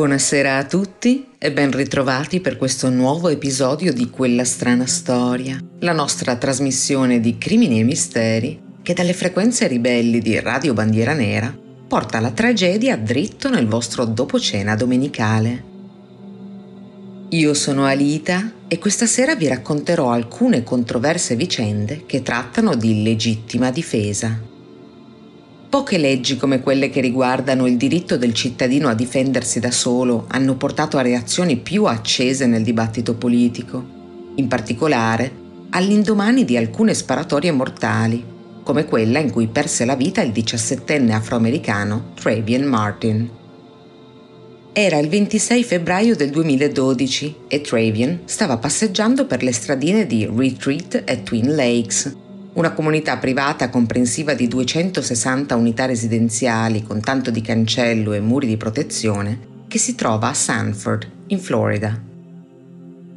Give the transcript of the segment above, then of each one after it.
Buonasera a tutti e ben ritrovati per questo nuovo episodio di Quella strana storia, la nostra trasmissione di crimini e misteri che dalle frequenze ribelli di Radio Bandiera Nera porta la tragedia dritto nel vostro dopo cena domenicale. Io sono Alita e questa sera vi racconterò alcune controverse vicende che trattano di legittima difesa. Poche leggi come quelle che riguardano il diritto del cittadino a difendersi da solo hanno portato a reazioni più accese nel dibattito politico, in particolare all'indomani di alcune sparatorie mortali, come quella in cui perse la vita il diciassettenne afroamericano Travian Martin. Era il 26 febbraio del 2012 e Travian stava passeggiando per le stradine di Retreat e Twin Lakes, una comunità privata comprensiva di 260 unità residenziali con tanto di cancello e muri di protezione che si trova a Sanford, in Florida.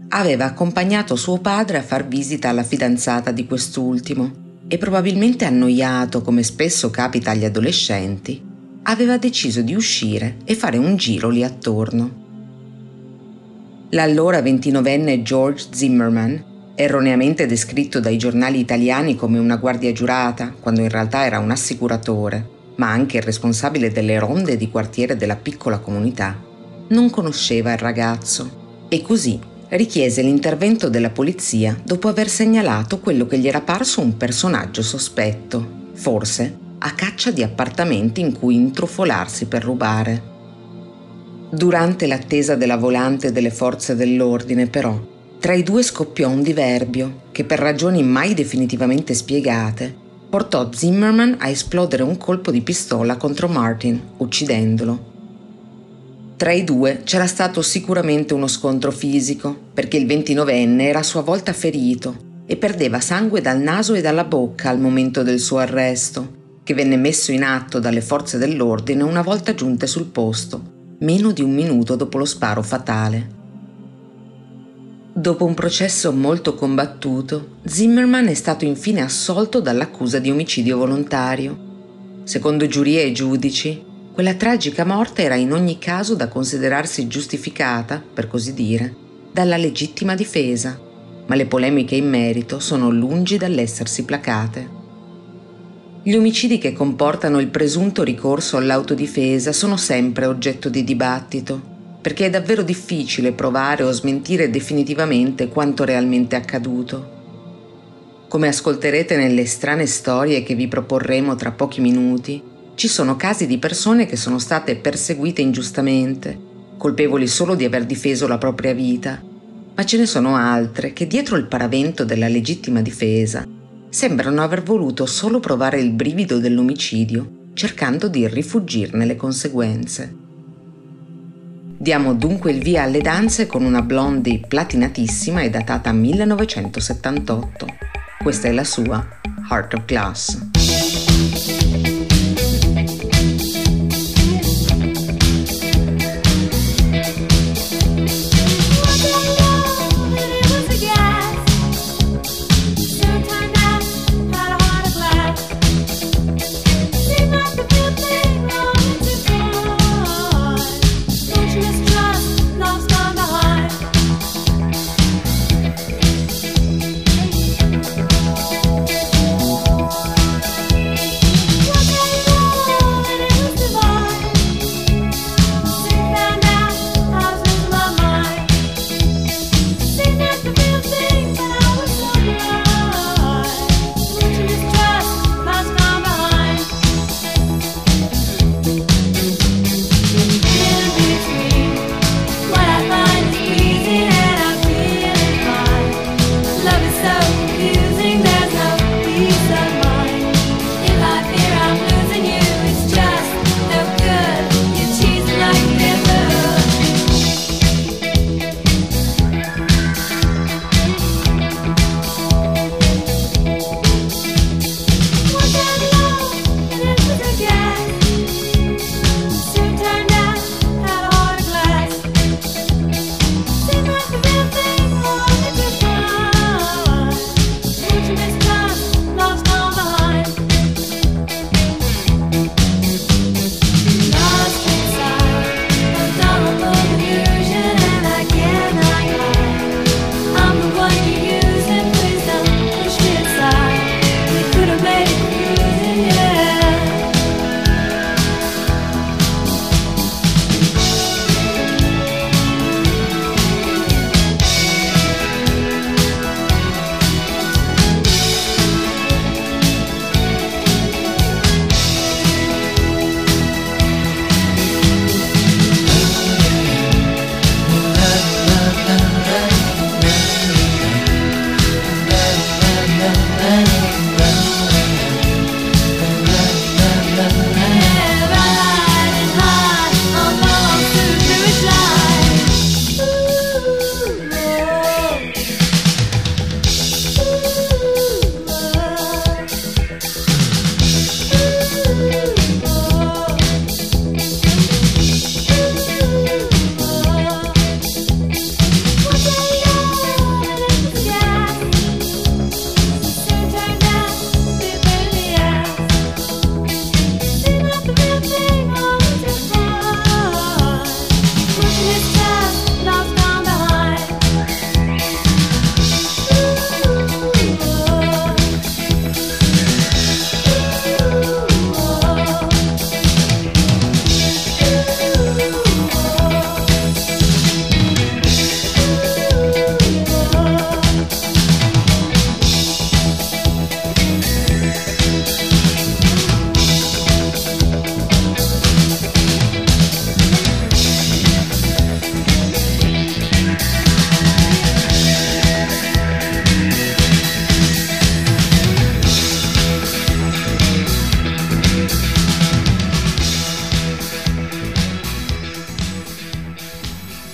Aveva accompagnato suo padre a far visita alla fidanzata di quest'ultimo e probabilmente annoiato come spesso capita agli adolescenti, aveva deciso di uscire e fare un giro lì attorno. L'allora ventinovenne George Zimmerman, erroneamente descritto dai giornali italiani come una guardia giurata, quando in realtà era un assicuratore, ma anche il responsabile delle ronde di quartiere della piccola comunità, non conosceva il ragazzo e così richiese l'intervento della polizia dopo aver segnalato quello che gli era parso un personaggio sospetto, forse a caccia di appartamenti in cui intrufolarsi per rubare. Durante l'attesa della volante delle forze dell'ordine, però, tra i due scoppiò un diverbio che, per ragioni mai definitivamente spiegate, portò Zimmerman a esplodere un colpo di pistola contro Martin, uccidendolo. Tra i due c'era stato sicuramente uno scontro fisico, perché il ventinovenne era a sua volta ferito e perdeva sangue dal naso e dalla bocca al momento del suo arresto che venne messo in atto dalle forze dell'ordine una volta giunte sul posto, meno di un minuto dopo lo sparo fatale. Dopo un processo molto combattuto, Zimmerman è stato infine assolto dall'accusa di omicidio volontario. Secondo giurie e giudici, quella tragica morte era in ogni caso da considerarsi giustificata, per così dire, dalla legittima difesa, ma le polemiche in merito sono lungi dall'essersi placate. Gli omicidi che comportano il presunto ricorso all'autodifesa sono sempre oggetto di dibattito, perché è davvero difficile provare o smentire definitivamente quanto realmente accaduto. Come ascolterete nelle strane storie che vi proporremo tra pochi minuti, ci sono casi di persone che sono state perseguite ingiustamente, colpevoli solo di aver difeso la propria vita, ma ce ne sono altre che dietro il paravento della legittima difesa sembrano aver voluto solo provare il brivido dell'omicidio, cercando di rifuggirne le conseguenze. Diamo dunque il via alle danze con una blondie platinatissima e datata 1978. Questa è la sua Heart of Glass.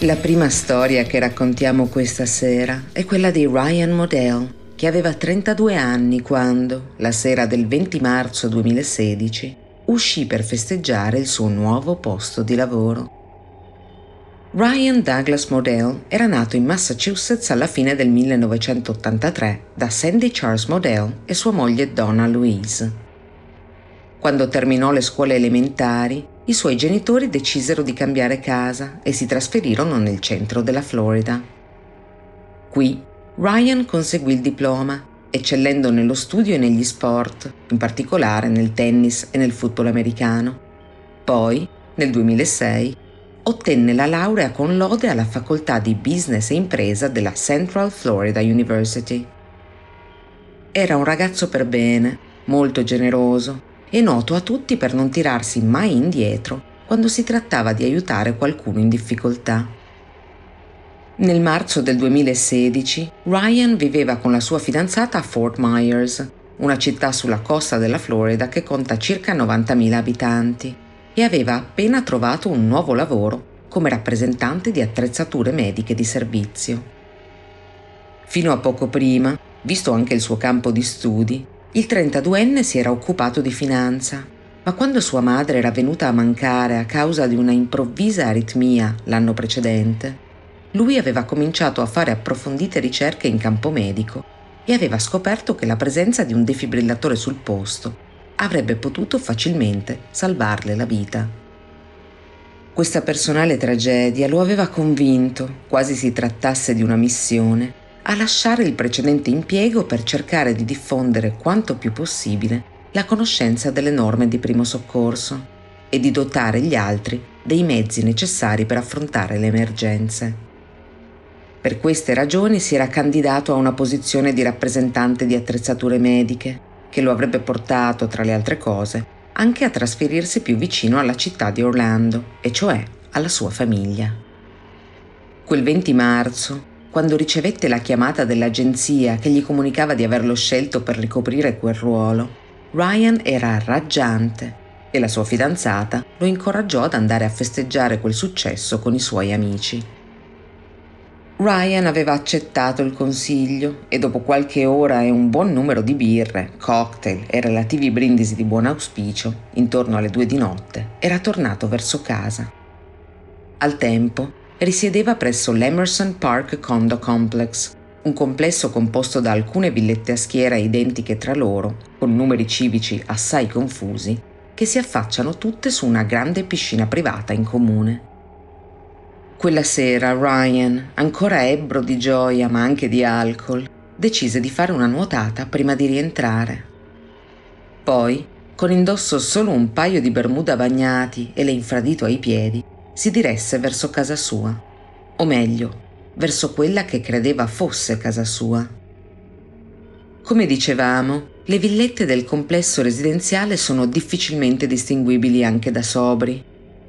La prima storia che raccontiamo questa sera è quella di Ryan Modell, che aveva 32 anni quando, la sera del 20 marzo 2016, uscì per festeggiare il suo nuovo posto di lavoro. Ryan Douglas Modell era nato in Massachusetts alla fine del 1983 da Sandy Charles Modell e sua moglie Donna Louise. Quando terminò le scuole elementari, i suoi genitori decisero di cambiare casa e si trasferirono nel centro della Florida. Qui Ryan conseguì il diploma, eccellendo nello studio e negli sport, in particolare nel tennis e nel football americano. Poi, nel 2006, ottenne la laurea con lode alla facoltà di Business e Impresa della Central Florida University. Era un ragazzo per bene, molto generoso e noto a tutti per non tirarsi mai indietro quando si trattava di aiutare qualcuno in difficoltà. Nel marzo del 2016 Ryan viveva con la sua fidanzata a Fort Myers, una città sulla costa della Florida che conta circa 90.000 abitanti, e aveva appena trovato un nuovo lavoro come rappresentante di attrezzature mediche di servizio. Fino a poco prima, visto anche il suo campo di studi, il 32enne si era occupato di finanza, ma quando sua madre era venuta a mancare a causa di una improvvisa aritmia l'anno precedente, lui aveva cominciato a fare approfondite ricerche in campo medico e aveva scoperto che la presenza di un defibrillatore sul posto avrebbe potuto facilmente salvarle la vita. Questa personale tragedia lo aveva convinto, quasi si trattasse di una missione, a lasciare il precedente impiego per cercare di diffondere quanto più possibile la conoscenza delle norme di primo soccorso e di dotare gli altri dei mezzi necessari per affrontare le emergenze. Per queste ragioni si era candidato a una posizione di rappresentante di attrezzature mediche, che lo avrebbe portato, tra le altre cose, anche a trasferirsi più vicino alla città di Orlando, e cioè alla sua famiglia. Quel 20 marzo, quando ricevette la chiamata dell'agenzia che gli comunicava di averlo scelto per ricoprire quel ruolo, Ryan era raggiante e la sua fidanzata lo incoraggiò ad andare a festeggiare quel successo con i suoi amici. Ryan aveva accettato il consiglio e dopo qualche ora e un buon numero di birre, cocktail e relativi brindisi di buon auspicio, intorno alle due di notte, era tornato verso casa. Al tempo, risiedeva presso l'Emerson Park Condo Complex, un complesso composto da alcune villette a schiera identiche tra loro, con numeri civici assai confusi, che si affacciano tutte su una grande piscina privata in comune. Quella sera Ryan, ancora ebbro di gioia ma anche di alcol, decise di fare una nuotata prima di rientrare. Poi, con indosso solo un paio di bermuda bagnati e l'infradito ai piedi, si diresse verso casa sua, o meglio, verso quella che credeva fosse casa sua. Come dicevamo, le villette del complesso residenziale sono difficilmente distinguibili anche da sobri.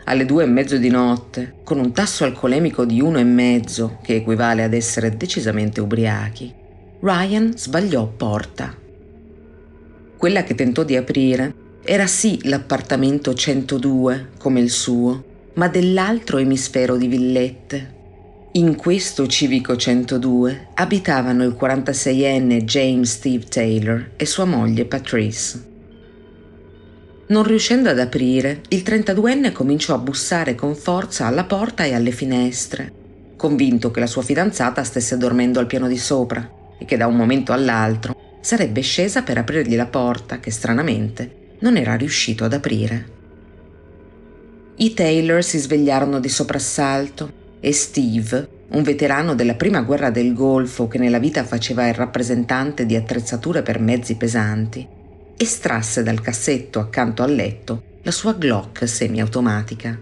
Alle due e mezzo di notte, con un tasso alcolemico di uno e mezzo, che equivale ad essere decisamente ubriachi, Ryan sbagliò porta. Quella che tentò di aprire era sì l'appartamento 102, come il suo, ma dell'altro emisfero di villette. In questo civico 102 abitavano il 46enne James Steve Taylor e sua moglie Patrice. Non riuscendo ad aprire, il 32enne cominciò a bussare con forza alla porta e alle finestre, convinto che la sua fidanzata stesse dormendo al piano di sopra e che da un momento all'altro sarebbe scesa per aprirgli la porta che stranamente non era riuscito ad aprire. I Taylor si svegliarono di soprassalto e Steve, un veterano della prima guerra del Golfo che nella vita faceva il rappresentante di attrezzature per mezzi pesanti, estrasse dal cassetto accanto al letto la sua Glock semiautomatica.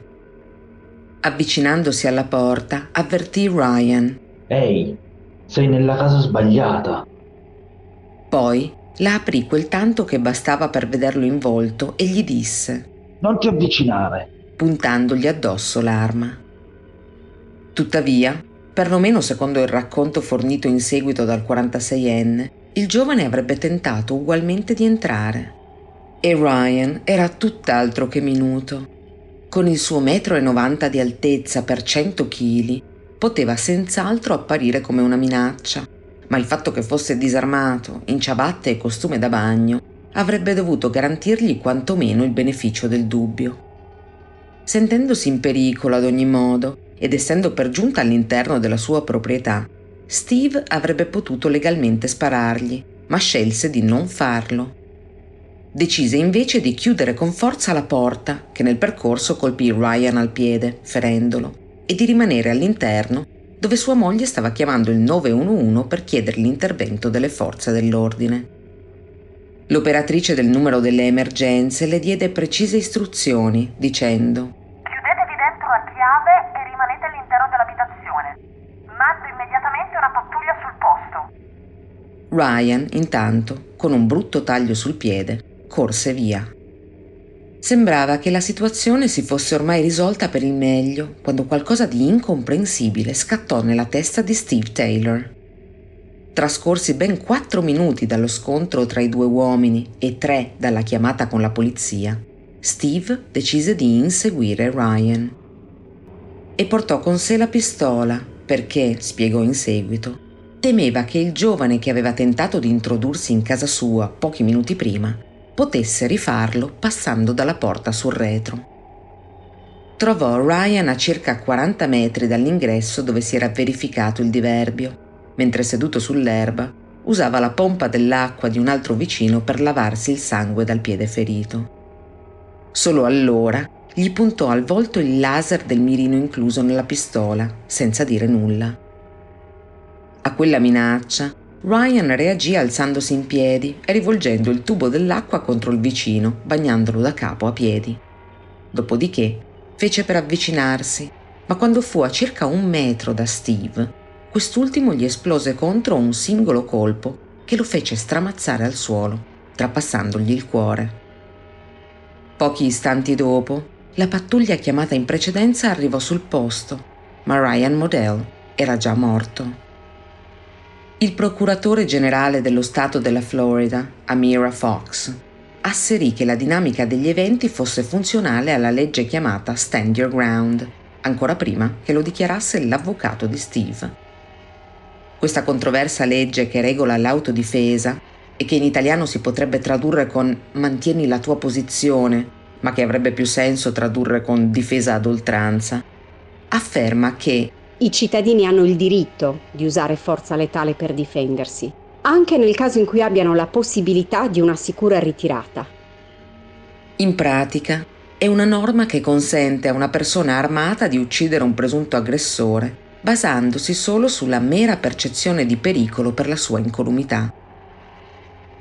Avvicinandosi alla porta, avvertì Ryan. Ehi, sei nella casa sbagliata. Poi la aprì quel tanto che bastava per vederlo in volto e gli disse: Non ti avvicinare puntandogli addosso l'arma. Tuttavia, perlomeno secondo il racconto fornito in seguito dal 46enne, il giovane avrebbe tentato ugualmente di entrare. E Ryan era tutt'altro che minuto. Con il suo metro e 90 di altezza per 100 kg, poteva senz'altro apparire come una minaccia, ma il fatto che fosse disarmato, in ciabatte e costume da bagno, avrebbe dovuto garantirgli quantomeno il beneficio del dubbio. Sentendosi in pericolo ad ogni modo ed essendo per giunta all'interno della sua proprietà, Steve avrebbe potuto legalmente sparargli, ma scelse di non farlo. Decise invece di chiudere con forza la porta, che nel percorso colpì Ryan al piede, ferendolo, e di rimanere all'interno, dove sua moglie stava chiamando il 911 per chiedere l'intervento delle forze dell'ordine. L'operatrice del numero delle emergenze le diede precise istruzioni, dicendo Chiudetevi dentro a chiave e rimanete all'interno dell'abitazione. Mando immediatamente una pattuglia sul posto. Ryan, intanto, con un brutto taglio sul piede, corse via. Sembrava che la situazione si fosse ormai risolta per il meglio quando qualcosa di incomprensibile scattò nella testa di Steve Taylor. Trascorsi ben quattro minuti dallo scontro tra i due uomini e tre dalla chiamata con la polizia, Steve decise di inseguire Ryan. E portò con sé la pistola perché, spiegò in seguito, temeva che il giovane che aveva tentato di introdursi in casa sua pochi minuti prima potesse rifarlo passando dalla porta sul retro. Trovò Ryan a circa 40 metri dall'ingresso dove si era verificato il diverbio mentre seduto sull'erba usava la pompa dell'acqua di un altro vicino per lavarsi il sangue dal piede ferito. Solo allora gli puntò al volto il laser del mirino incluso nella pistola, senza dire nulla. A quella minaccia, Ryan reagì alzandosi in piedi e rivolgendo il tubo dell'acqua contro il vicino, bagnandolo da capo a piedi. Dopodiché fece per avvicinarsi, ma quando fu a circa un metro da Steve, quest'ultimo gli esplose contro un singolo colpo che lo fece stramazzare al suolo, trapassandogli il cuore. Pochi istanti dopo, la pattuglia chiamata in precedenza arrivò sul posto, ma Ryan Modell era già morto. Il procuratore generale dello Stato della Florida, Amira Fox, asserì che la dinamica degli eventi fosse funzionale alla legge chiamata Stand Your Ground, ancora prima che lo dichiarasse l'avvocato di Steve questa controversa legge che regola l'autodifesa e che in italiano si potrebbe tradurre con mantieni la tua posizione, ma che avrebbe più senso tradurre con difesa ad oltranza, afferma che i cittadini hanno il diritto di usare forza letale per difendersi, anche nel caso in cui abbiano la possibilità di una sicura ritirata. In pratica, è una norma che consente a una persona armata di uccidere un presunto aggressore basandosi solo sulla mera percezione di pericolo per la sua incolumità.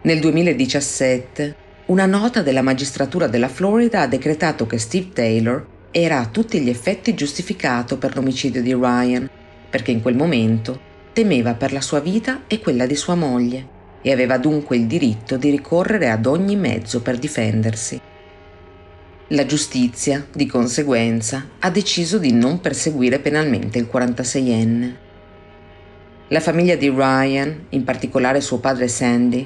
Nel 2017, una nota della magistratura della Florida ha decretato che Steve Taylor era a tutti gli effetti giustificato per l'omicidio di Ryan, perché in quel momento temeva per la sua vita e quella di sua moglie e aveva dunque il diritto di ricorrere ad ogni mezzo per difendersi. La giustizia, di conseguenza, ha deciso di non perseguire penalmente il 46enne. La famiglia di Ryan, in particolare suo padre Sandy,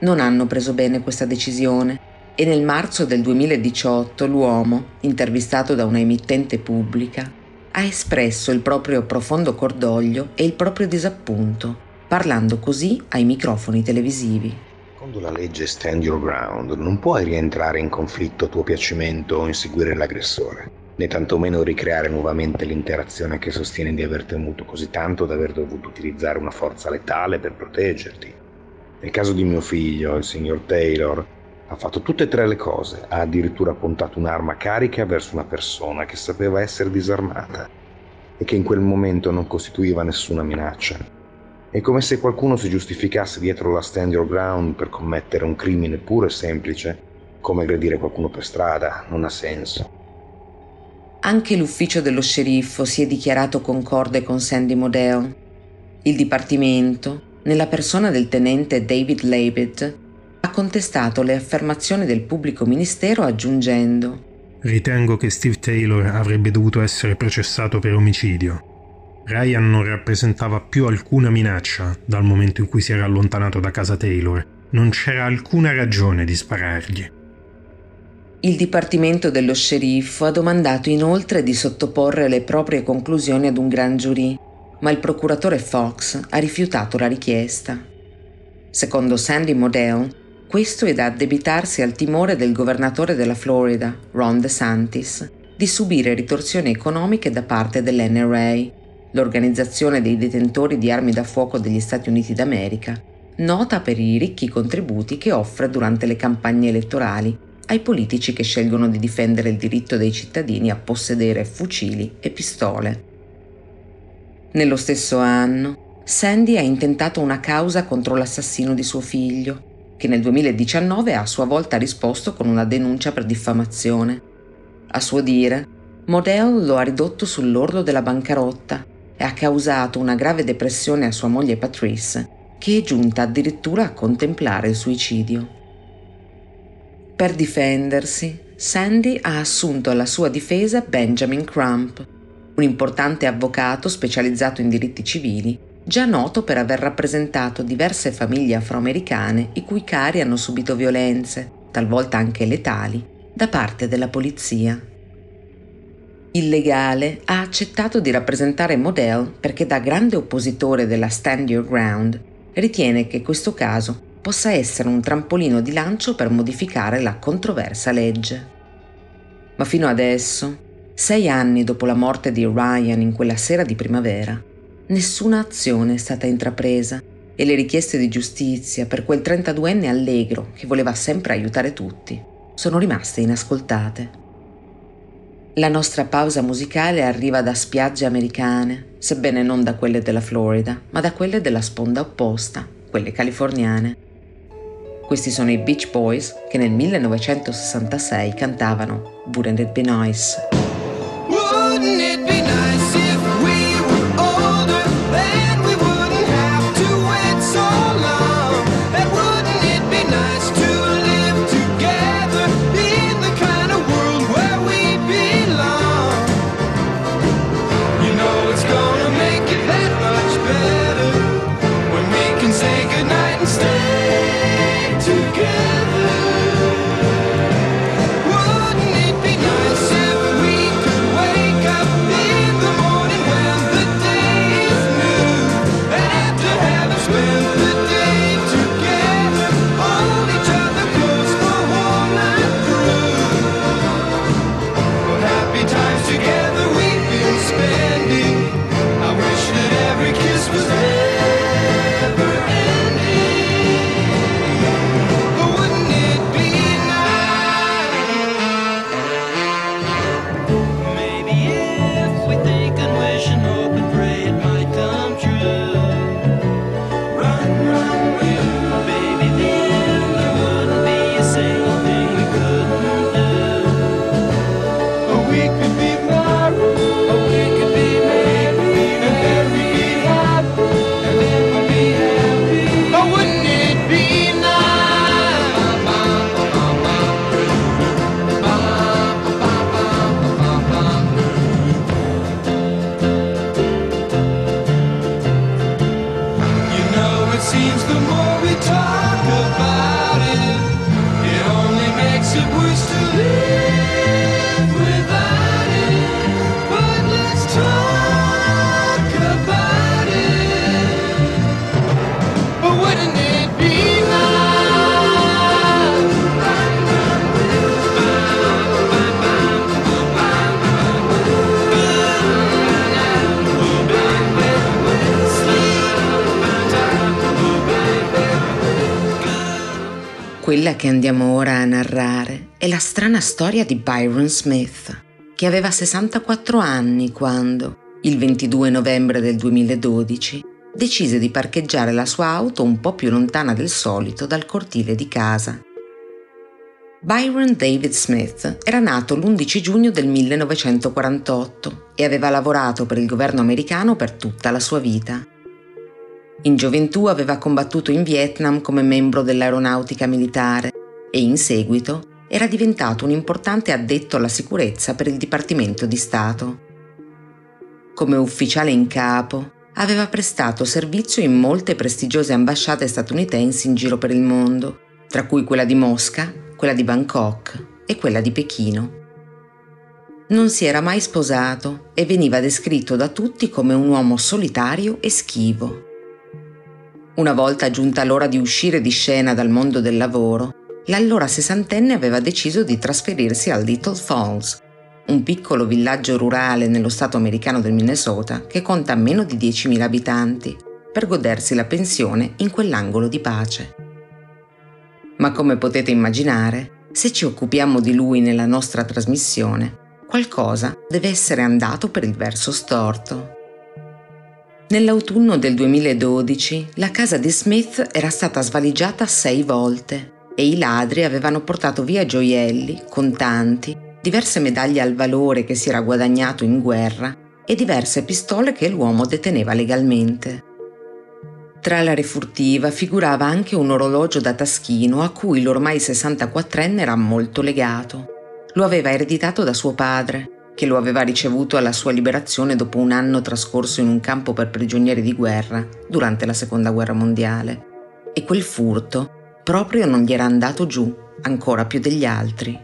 non hanno preso bene questa decisione e nel marzo del 2018 l'uomo, intervistato da una emittente pubblica, ha espresso il proprio profondo cordoglio e il proprio disappunto, parlando così ai microfoni televisivi. Secondo la legge Stand Your Ground non puoi rientrare in conflitto a tuo piacimento o inseguire l'aggressore, né tantomeno ricreare nuovamente l'interazione che sostiene di aver temuto così tanto da aver dovuto utilizzare una forza letale per proteggerti. Nel caso di mio figlio, il signor Taylor, ha fatto tutte e tre le cose, ha addirittura puntato un'arma carica verso una persona che sapeva essere disarmata e che in quel momento non costituiva nessuna minaccia. È come se qualcuno si giustificasse dietro la stand your ground per commettere un crimine puro e semplice, come aggredire qualcuno per strada, non ha senso. Anche l'ufficio dello sceriffo si è dichiarato concorde con Sandy Modell. Il dipartimento, nella persona del tenente David Leavitt, ha contestato le affermazioni del pubblico ministero aggiungendo Ritengo che Steve Taylor avrebbe dovuto essere processato per omicidio. Ryan non rappresentava più alcuna minaccia dal momento in cui si era allontanato da casa Taylor. Non c'era alcuna ragione di sparargli. Il Dipartimento dello Sceriffo ha domandato inoltre di sottoporre le proprie conclusioni ad un gran giurì ma il procuratore Fox ha rifiutato la richiesta. Secondo Sandy Modell, questo è da addebitarsi al timore del governatore della Florida, Ron DeSantis, di subire ritorsioni economiche da parte dell'NRA, l'organizzazione dei detentori di armi da fuoco degli Stati Uniti d'America, nota per i ricchi contributi che offre durante le campagne elettorali ai politici che scelgono di difendere il diritto dei cittadini a possedere fucili e pistole. Nello stesso anno, Sandy ha intentato una causa contro l'assassino di suo figlio, che nel 2019 ha a sua volta risposto con una denuncia per diffamazione. A suo dire, Modell lo ha ridotto sull'orlo della bancarotta e ha causato una grave depressione a sua moglie Patrice, che è giunta addirittura a contemplare il suicidio. Per difendersi, Sandy ha assunto alla sua difesa Benjamin Crump, un importante avvocato specializzato in diritti civili, già noto per aver rappresentato diverse famiglie afroamericane i cui cari hanno subito violenze, talvolta anche letali, da parte della polizia. Il legale ha accettato di rappresentare Modell perché da grande oppositore della Stand Your Ground ritiene che questo caso possa essere un trampolino di lancio per modificare la controversa legge. Ma fino adesso Sei anni dopo la morte di Ryan in quella sera di primavera, nessuna azione è stata intrapresa e le richieste di giustizia per quel 32enne allegro che voleva sempre aiutare tutti sono rimaste inascoltate. La nostra pausa musicale arriva da spiagge americane, sebbene non da quelle della Florida, ma da quelle della sponda opposta, quelle californiane. Questi sono i Beach Boys che nel 1966 cantavano Wouldn't It Be Nice? Quella che andiamo ora a narrare è la strana storia di Byron Smith, che aveva 64 anni quando, il 22 novembre del 2012, decise di parcheggiare la sua auto un po' più lontana del solito dal cortile di casa. Byron David Smith era nato l'11 giugno del 1948 e aveva lavorato per il governo americano per tutta la sua vita. In gioventù aveva combattuto in Vietnam come membro dell'aeronautica militare e in seguito era diventato un importante addetto alla sicurezza per il Dipartimento di Stato. Come ufficiale in capo, aveva prestato servizio in molte prestigiose ambasciate statunitensi in giro per il mondo, tra cui quella di Mosca, quella di Bangkok e quella di Pechino. Non si era mai sposato e veniva descritto da tutti come un uomo solitario e schivo. Una volta giunta l'ora di uscire di scena dal mondo del lavoro, l'allora sessantenne aveva deciso di trasferirsi a Little Falls, un piccolo villaggio rurale nello stato americano del Minnesota che conta meno di 10.000 abitanti, per godersi la pensione in quell'angolo di pace. Ma come potete immaginare, se ci occupiamo di lui nella nostra trasmissione, qualcosa deve essere andato per il verso storto. Nell'autunno del 2012 la casa di Smith era stata svaligiata sei volte e i ladri avevano portato via gioielli, contanti, diverse medaglie al valore che si era guadagnato in guerra e diverse pistole che l'uomo deteneva legalmente. Tra la refurtiva figurava anche un orologio da taschino a cui l'ormai 64enne era molto legato. Lo aveva ereditato da suo padre che lo aveva ricevuto alla sua liberazione dopo un anno trascorso in un campo per prigionieri di guerra durante la Seconda Guerra Mondiale. E quel furto proprio non gli era andato giù, ancora più degli altri.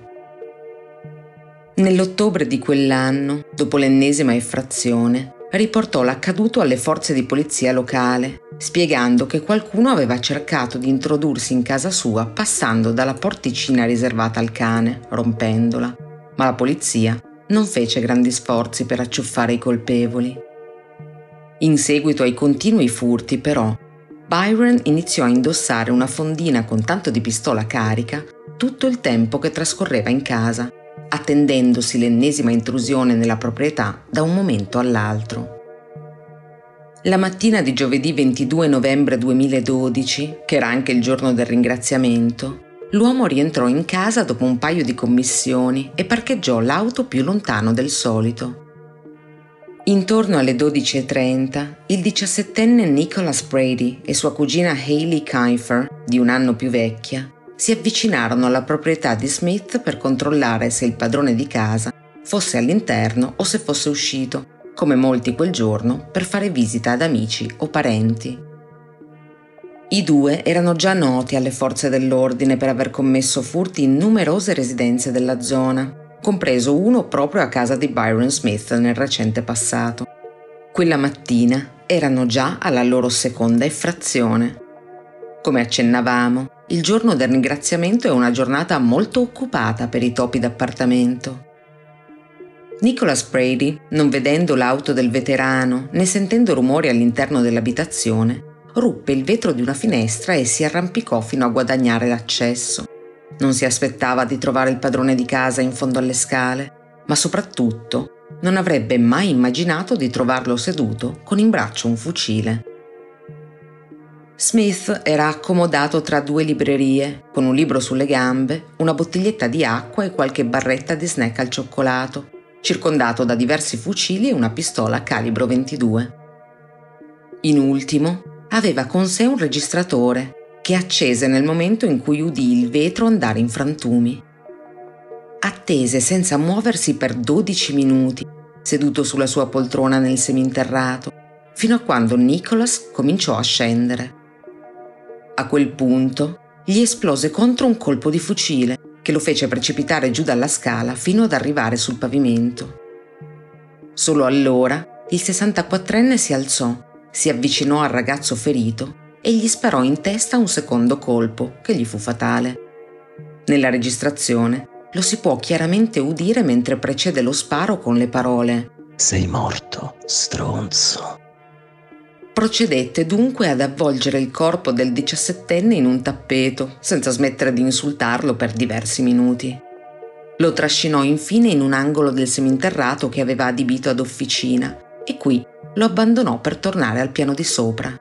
Nell'ottobre di quell'anno, dopo l'ennesima effrazione, riportò l'accaduto alle forze di polizia locale, spiegando che qualcuno aveva cercato di introdursi in casa sua passando dalla porticina riservata al cane, rompendola, ma la polizia non fece grandi sforzi per acciuffare i colpevoli. In seguito ai continui furti, però, Byron iniziò a indossare una fondina con tanto di pistola carica tutto il tempo che trascorreva in casa, attendendosi l'ennesima intrusione nella proprietà da un momento all'altro. La mattina di giovedì 22 novembre 2012, che era anche il giorno del ringraziamento, L'uomo rientrò in casa dopo un paio di commissioni e parcheggiò l'auto più lontano del solito. Intorno alle 12.30, il diciassettenne Nicholas Brady e sua cugina Hayley Kiefer, di un anno più vecchia, si avvicinarono alla proprietà di Smith per controllare se il padrone di casa fosse all'interno o se fosse uscito, come molti quel giorno, per fare visita ad amici o parenti. I due erano già noti alle forze dell'ordine per aver commesso furti in numerose residenze della zona, compreso uno proprio a casa di Byron Smith nel recente passato. Quella mattina erano già alla loro seconda effrazione. Come accennavamo, il giorno del ringraziamento è una giornata molto occupata per i topi d'appartamento. Nicholas Brady, non vedendo l'auto del veterano né sentendo rumori all'interno dell'abitazione, ruppe il vetro di una finestra e si arrampicò fino a guadagnare l'accesso. Non si aspettava di trovare il padrone di casa in fondo alle scale, ma soprattutto non avrebbe mai immaginato di trovarlo seduto con in braccio un fucile. Smith era accomodato tra due librerie, con un libro sulle gambe, una bottiglietta di acqua e qualche barretta di snack al cioccolato, circondato da diversi fucili e una pistola calibro 22. In ultimo, aveva con sé un registratore che accese nel momento in cui udì il vetro andare in frantumi. Attese senza muoversi per 12 minuti, seduto sulla sua poltrona nel seminterrato, fino a quando Nicholas cominciò a scendere. A quel punto gli esplose contro un colpo di fucile che lo fece precipitare giù dalla scala fino ad arrivare sul pavimento. Solo allora il 64enne si alzò si avvicinò al ragazzo ferito e gli sparò in testa un secondo colpo che gli fu fatale. Nella registrazione lo si può chiaramente udire mentre precede lo sparo con le parole Sei morto, stronzo. Procedette dunque ad avvolgere il corpo del diciassettenne in un tappeto, senza smettere di insultarlo per diversi minuti. Lo trascinò infine in un angolo del seminterrato che aveva adibito ad officina e qui lo abbandonò per tornare al piano di sopra.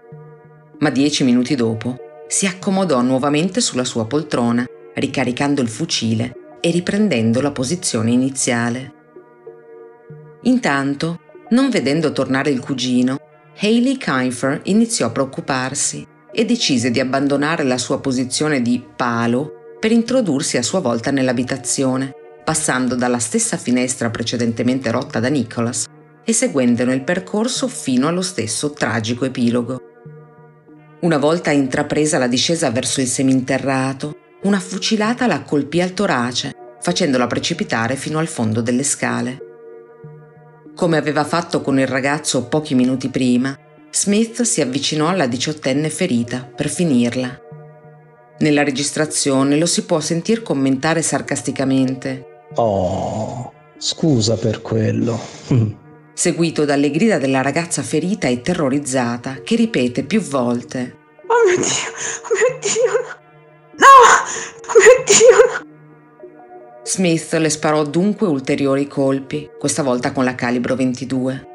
Ma dieci minuti dopo si accomodò nuovamente sulla sua poltrona, ricaricando il fucile e riprendendo la posizione iniziale. Intanto, non vedendo tornare il cugino, Hayley Kiefer iniziò a preoccuparsi e decise di abbandonare la sua posizione di palo per introdursi a sua volta nell'abitazione, passando dalla stessa finestra precedentemente rotta da Nicholas e seguendone il percorso fino allo stesso tragico epilogo. Una volta intrapresa la discesa verso il seminterrato, una fucilata la colpì al torace, facendola precipitare fino al fondo delle scale. Come aveva fatto con il ragazzo pochi minuti prima, Smith si avvicinò alla diciottenne ferita per finirla. Nella registrazione lo si può sentir commentare sarcasticamente. Oh, scusa per quello. Seguito dalle grida della ragazza ferita e terrorizzata che ripete più volte. Oh mio Dio, oh mio Dio, no, oh mio Dio. Smith le sparò dunque ulteriori colpi, questa volta con la calibro 22.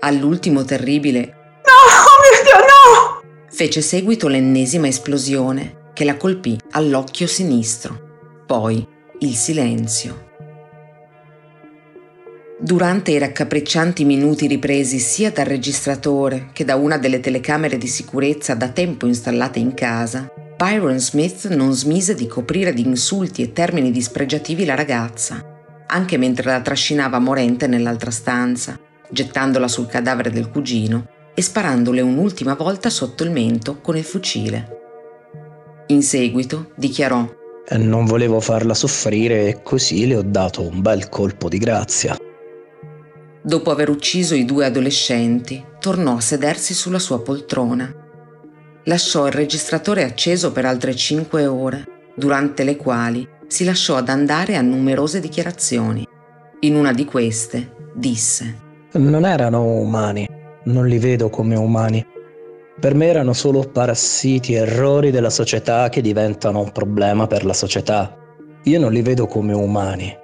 All'ultimo terribile No, oh mio Dio, no! fece seguito l'ennesima esplosione che la colpì all'occhio sinistro. Poi il silenzio. Durante i raccapriccianti minuti ripresi sia dal registratore che da una delle telecamere di sicurezza da tempo installate in casa, Byron Smith non smise di coprire di insulti e termini dispregiativi la ragazza, anche mentre la trascinava morente nell'altra stanza, gettandola sul cadavere del cugino e sparandole un'ultima volta sotto il mento con il fucile. In seguito dichiarò Non volevo farla soffrire e così le ho dato un bel colpo di grazia. Dopo aver ucciso i due adolescenti, tornò a sedersi sulla sua poltrona. Lasciò il registratore acceso per altre cinque ore, durante le quali si lasciò ad andare a numerose dichiarazioni. In una di queste disse Non erano umani, non li vedo come umani. Per me erano solo parassiti, errori della società che diventano un problema per la società. Io non li vedo come umani.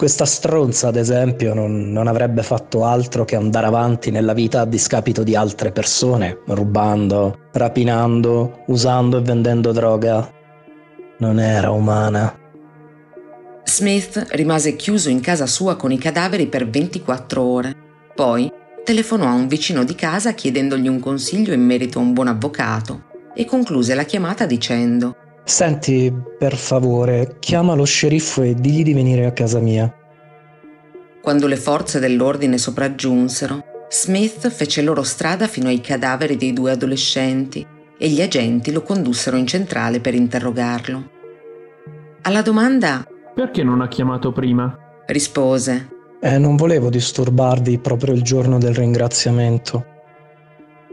Questa stronza, ad esempio, non, non, avrebbe fatto altro che andare avanti nella vita a discapito di altre persone, rubando, rapinando, usando e vendendo droga. Non era umana. Smith rimase chiuso in casa sua con i cadaveri per 24 ore. Poi telefonò a un vicino di casa chiedendogli un consiglio in merito a un buon avvocato e concluse la chiamata dicendo Senti, per favore, chiama lo sceriffo e digli di venire a casa mia. Quando le forze dell'ordine sopraggiunsero, Smith fece loro strada fino ai cadaveri dei due adolescenti e gli agenti lo condussero in centrale per interrogarlo. Alla domanda Perché non ha chiamato prima? rispose Eh, non volevo disturbarvi proprio il giorno del ringraziamento.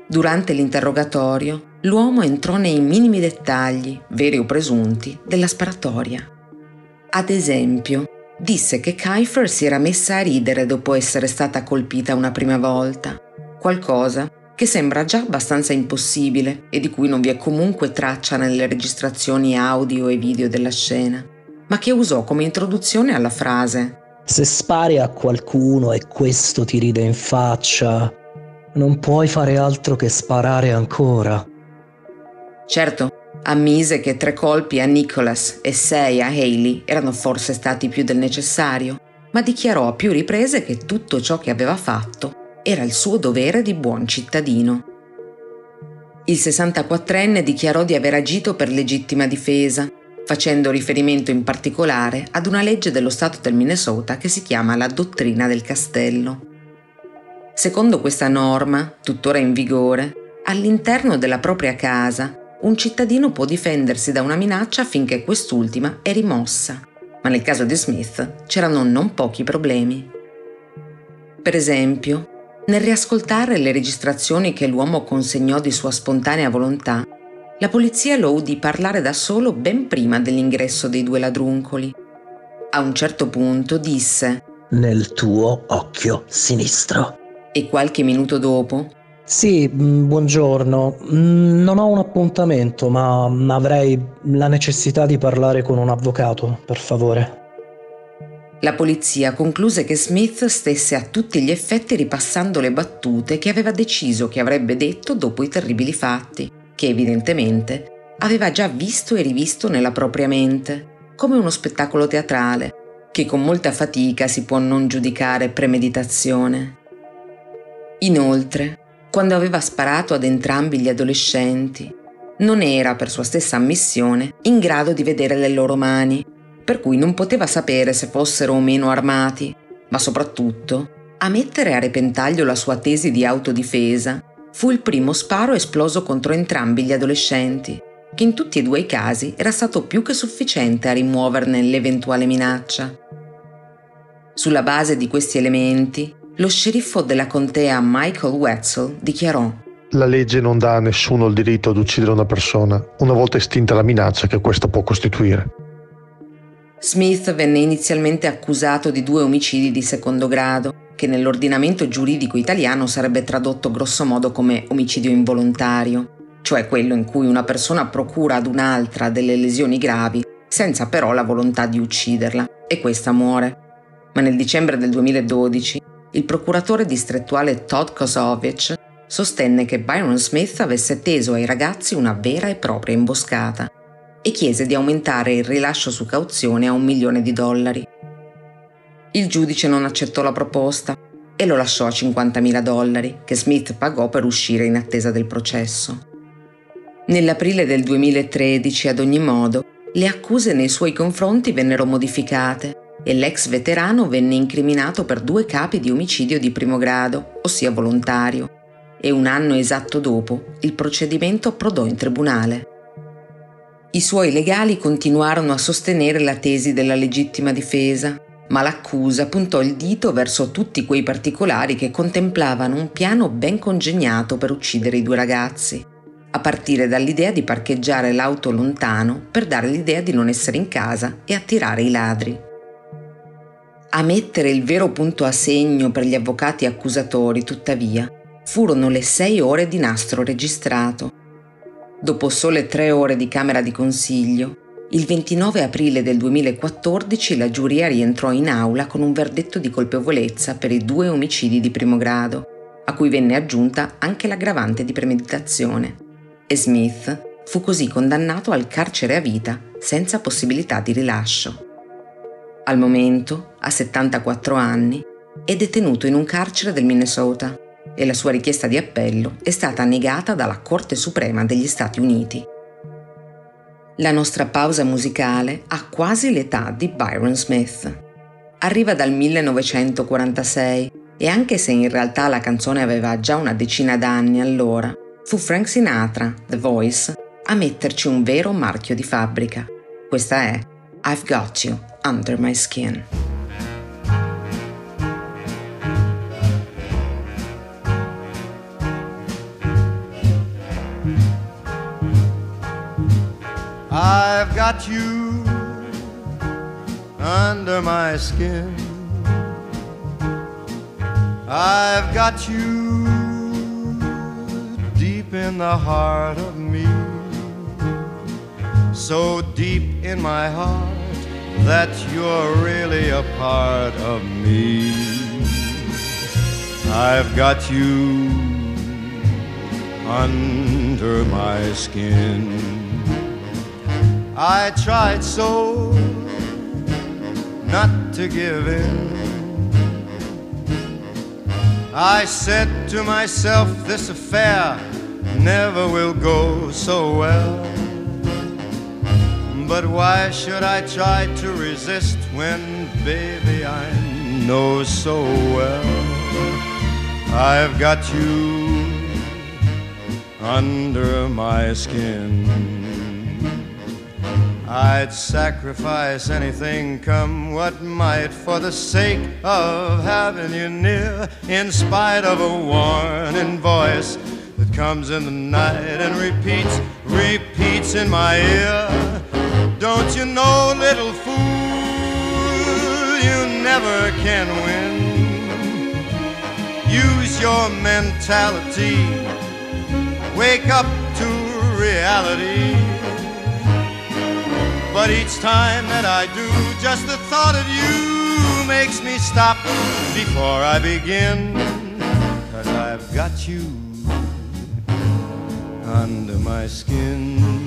Durante l'interrogatorio, l'uomo entrò nei minimi dettagli, veri o presunti, della sparatoria. Ad esempio, disse che Kiefer si era messa a ridere dopo essere stata colpita una prima volta, qualcosa che sembra già abbastanza impossibile e di cui non vi è comunque traccia nelle registrazioni audio e video della scena, ma che usò come introduzione alla frase Se spari a qualcuno e questo ti ride in faccia, non puoi fare altro che sparare ancora. Certo, ammise che tre colpi a Nicholas e sei a Haley erano forse stati più del necessario, ma dichiarò a più riprese che tutto ciò che aveva fatto era il suo dovere di buon cittadino. Il 64enne dichiarò di aver agito per legittima difesa, facendo riferimento in particolare ad una legge dello Stato del Minnesota che si chiama la dottrina del castello. Secondo questa norma, tuttora in vigore, all'interno della propria casa un cittadino può difendersi da una minaccia finché quest'ultima è rimossa, ma nel caso di Smith c'erano non pochi problemi. Per esempio, nel riascoltare le registrazioni che l'uomo consegnò di sua spontanea volontà, la polizia lo udì parlare da solo ben prima dell'ingresso dei due ladruncoli. A un certo punto disse Nel tuo occhio sinistro. E qualche minuto dopo sì, buongiorno. Non ho un appuntamento, ma avrei la necessità di parlare con un avvocato, per favore. La polizia concluse che Smith stesse a tutti gli effetti ripassando le battute che aveva deciso che avrebbe detto dopo i terribili fatti, che evidentemente aveva già visto e rivisto nella propria mente, come uno spettacolo teatrale, che con molta fatica si può non giudicare premeditazione. Inoltre, quando aveva sparato ad entrambi gli adolescenti, non era, per sua stessa ammissione, in grado di vedere le loro mani, per cui non poteva sapere se fossero o meno armati, ma soprattutto, a mettere a repentaglio la sua tesi di autodifesa, fu il primo sparo esploso contro entrambi gli adolescenti, che in tutti e due i casi era stato più che sufficiente a rimuoverne l'eventuale minaccia. Sulla base di questi elementi, lo sceriffo della contea Michael Wetzel dichiarò La legge non dà a nessuno il diritto ad uccidere una persona, una volta estinta la minaccia che questa può costituire. Smith venne inizialmente accusato di due omicidi di secondo grado, che nell'ordinamento giuridico italiano sarebbe tradotto grossomodo come omicidio involontario, cioè quello in cui una persona procura ad un'altra delle lesioni gravi senza però la volontà di ucciderla, e questa muore. Ma nel dicembre del 2012 il procuratore distrettuale Todd Kosovic sostenne che Byron Smith avesse teso ai ragazzi una vera e propria imboscata e chiese di aumentare il rilascio su cauzione a un milione di dollari. Il giudice non accettò la proposta e lo lasciò a 50.000 dollari che Smith pagò per uscire in attesa del processo. Nell'aprile del 2013, ad ogni modo, le accuse nei suoi confronti vennero modificate e l'ex veterano venne incriminato per due capi di omicidio di primo grado, ossia volontario, e un anno esatto dopo il procedimento approdò in tribunale. I suoi legali continuarono a sostenere la tesi della legittima difesa, ma l'accusa puntò il dito verso tutti quei particolari che contemplavano un piano ben congegnato per uccidere i due ragazzi, a partire dall'idea di parcheggiare l'auto lontano per dare l'idea di non essere in casa e attirare i ladri. A mettere il vero punto a segno per gli avvocati accusatori, tuttavia, furono le sei ore di nastro registrato. Dopo sole tre ore di Camera di Consiglio, il 29 aprile del 2014 la giuria rientrò in aula con un verdetto di colpevolezza per i due omicidi di primo grado, a cui venne aggiunta anche l'aggravante di premeditazione. E Smith fu così condannato al carcere a vita senza possibilità di rilascio. Al momento, a 74 anni, è detenuto in un carcere del Minnesota e la sua richiesta di appello è stata negata dalla Corte Suprema degli Stati Uniti. La nostra pausa musicale ha quasi l'età di Byron Smith. Arriva dal 1946 e anche se in realtà la canzone aveva già una decina d'anni allora, fu Frank Sinatra, The Voice, a metterci un vero marchio di fabbrica. Questa è I've Got You under my skin. I've got you under my skin. I've got you deep in the heart of me. So deep in my heart that you're really a part of me. I've got you under my skin. I tried so not to give in. I said to myself, this affair never will go so well. But why should I try to resist when, baby, I know so well I've got you under my skin? I'd sacrifice anything, come what might, for the sake of having you near, in spite of a warning voice that comes in the night and repeats, repeats in my ear. Don't you know, little fool, you never can win. Use your mentality, wake up to reality. But each time that I do, just the thought of you makes me stop before I begin. Cause I've got you under my skin.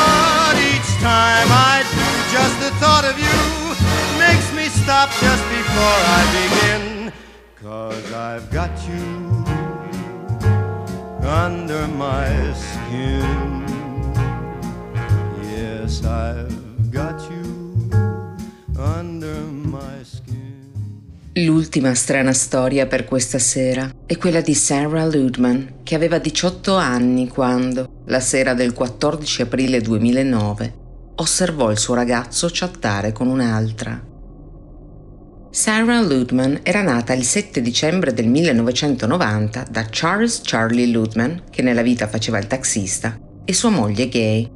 time I do, just the thought of you makes me stop just before I begin. Cause I've got you under my skin. Yes, I've got you under my skin. L'ultima strana storia per questa sera è quella di Sarah Ludman, che aveva 18 anni quando, la sera del 14 aprile 2009, osservò il suo ragazzo chattare con un'altra. Sarah Ludman era nata il 7 dicembre del 1990 da Charles Charlie Ludman, che nella vita faceva il taxista, e sua moglie Gay.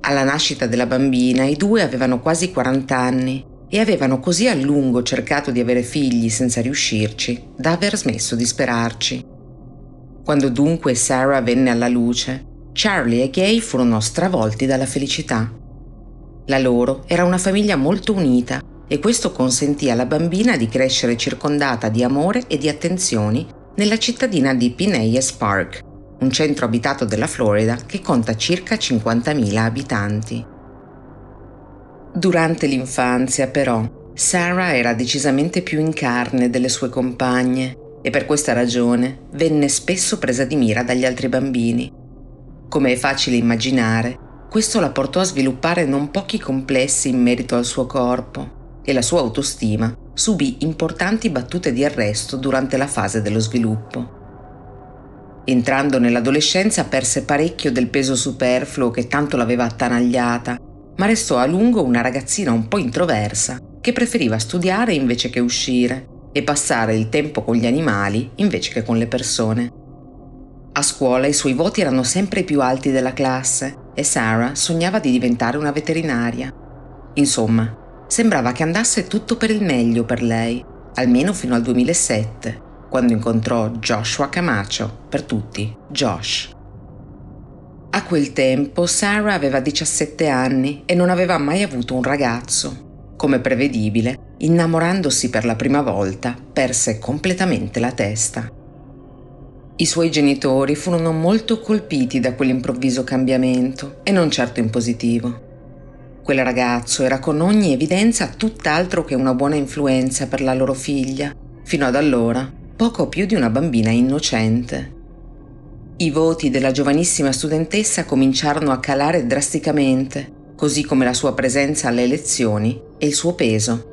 Alla nascita della bambina i due avevano quasi 40 anni e avevano così a lungo cercato di avere figli senza riuscirci da aver smesso di sperarci. Quando dunque Sarah venne alla luce, Charlie e Gay furono stravolti dalla felicità. La loro era una famiglia molto unita e questo consentì alla bambina di crescere circondata di amore e di attenzioni nella cittadina di Pineyes Park, un centro abitato della Florida che conta circa 50.000 abitanti. Durante l'infanzia, però, Sarah era decisamente più in carne delle sue compagne e per questa ragione venne spesso presa di mira dagli altri bambini. Come è facile immaginare, questo la portò a sviluppare non pochi complessi in merito al suo corpo e la sua autostima subì importanti battute di arresto durante la fase dello sviluppo. Entrando nell'adolescenza perse parecchio del peso superfluo che tanto l'aveva attanagliata ma restò a lungo una ragazzina un po' introversa che preferiva studiare invece che uscire e passare il tempo con gli animali invece che con le persone. A scuola i suoi voti erano sempre più alti della classe e Sarah sognava di diventare una veterinaria. Insomma, sembrava che andasse tutto per il meglio per lei, almeno fino al 2007, quando incontrò Joshua Camacho, per tutti, Josh. A quel tempo Sarah aveva 17 anni e non aveva mai avuto un ragazzo. Come prevedibile, innamorandosi per la prima volta, perse completamente la testa. I suoi genitori furono molto colpiti da quell'improvviso cambiamento e non certo in positivo. Quel ragazzo era con ogni evidenza tutt'altro che una buona influenza per la loro figlia, fino ad allora poco più di una bambina innocente. I voti della giovanissima studentessa cominciarono a calare drasticamente, così come la sua presenza alle elezioni e il suo peso.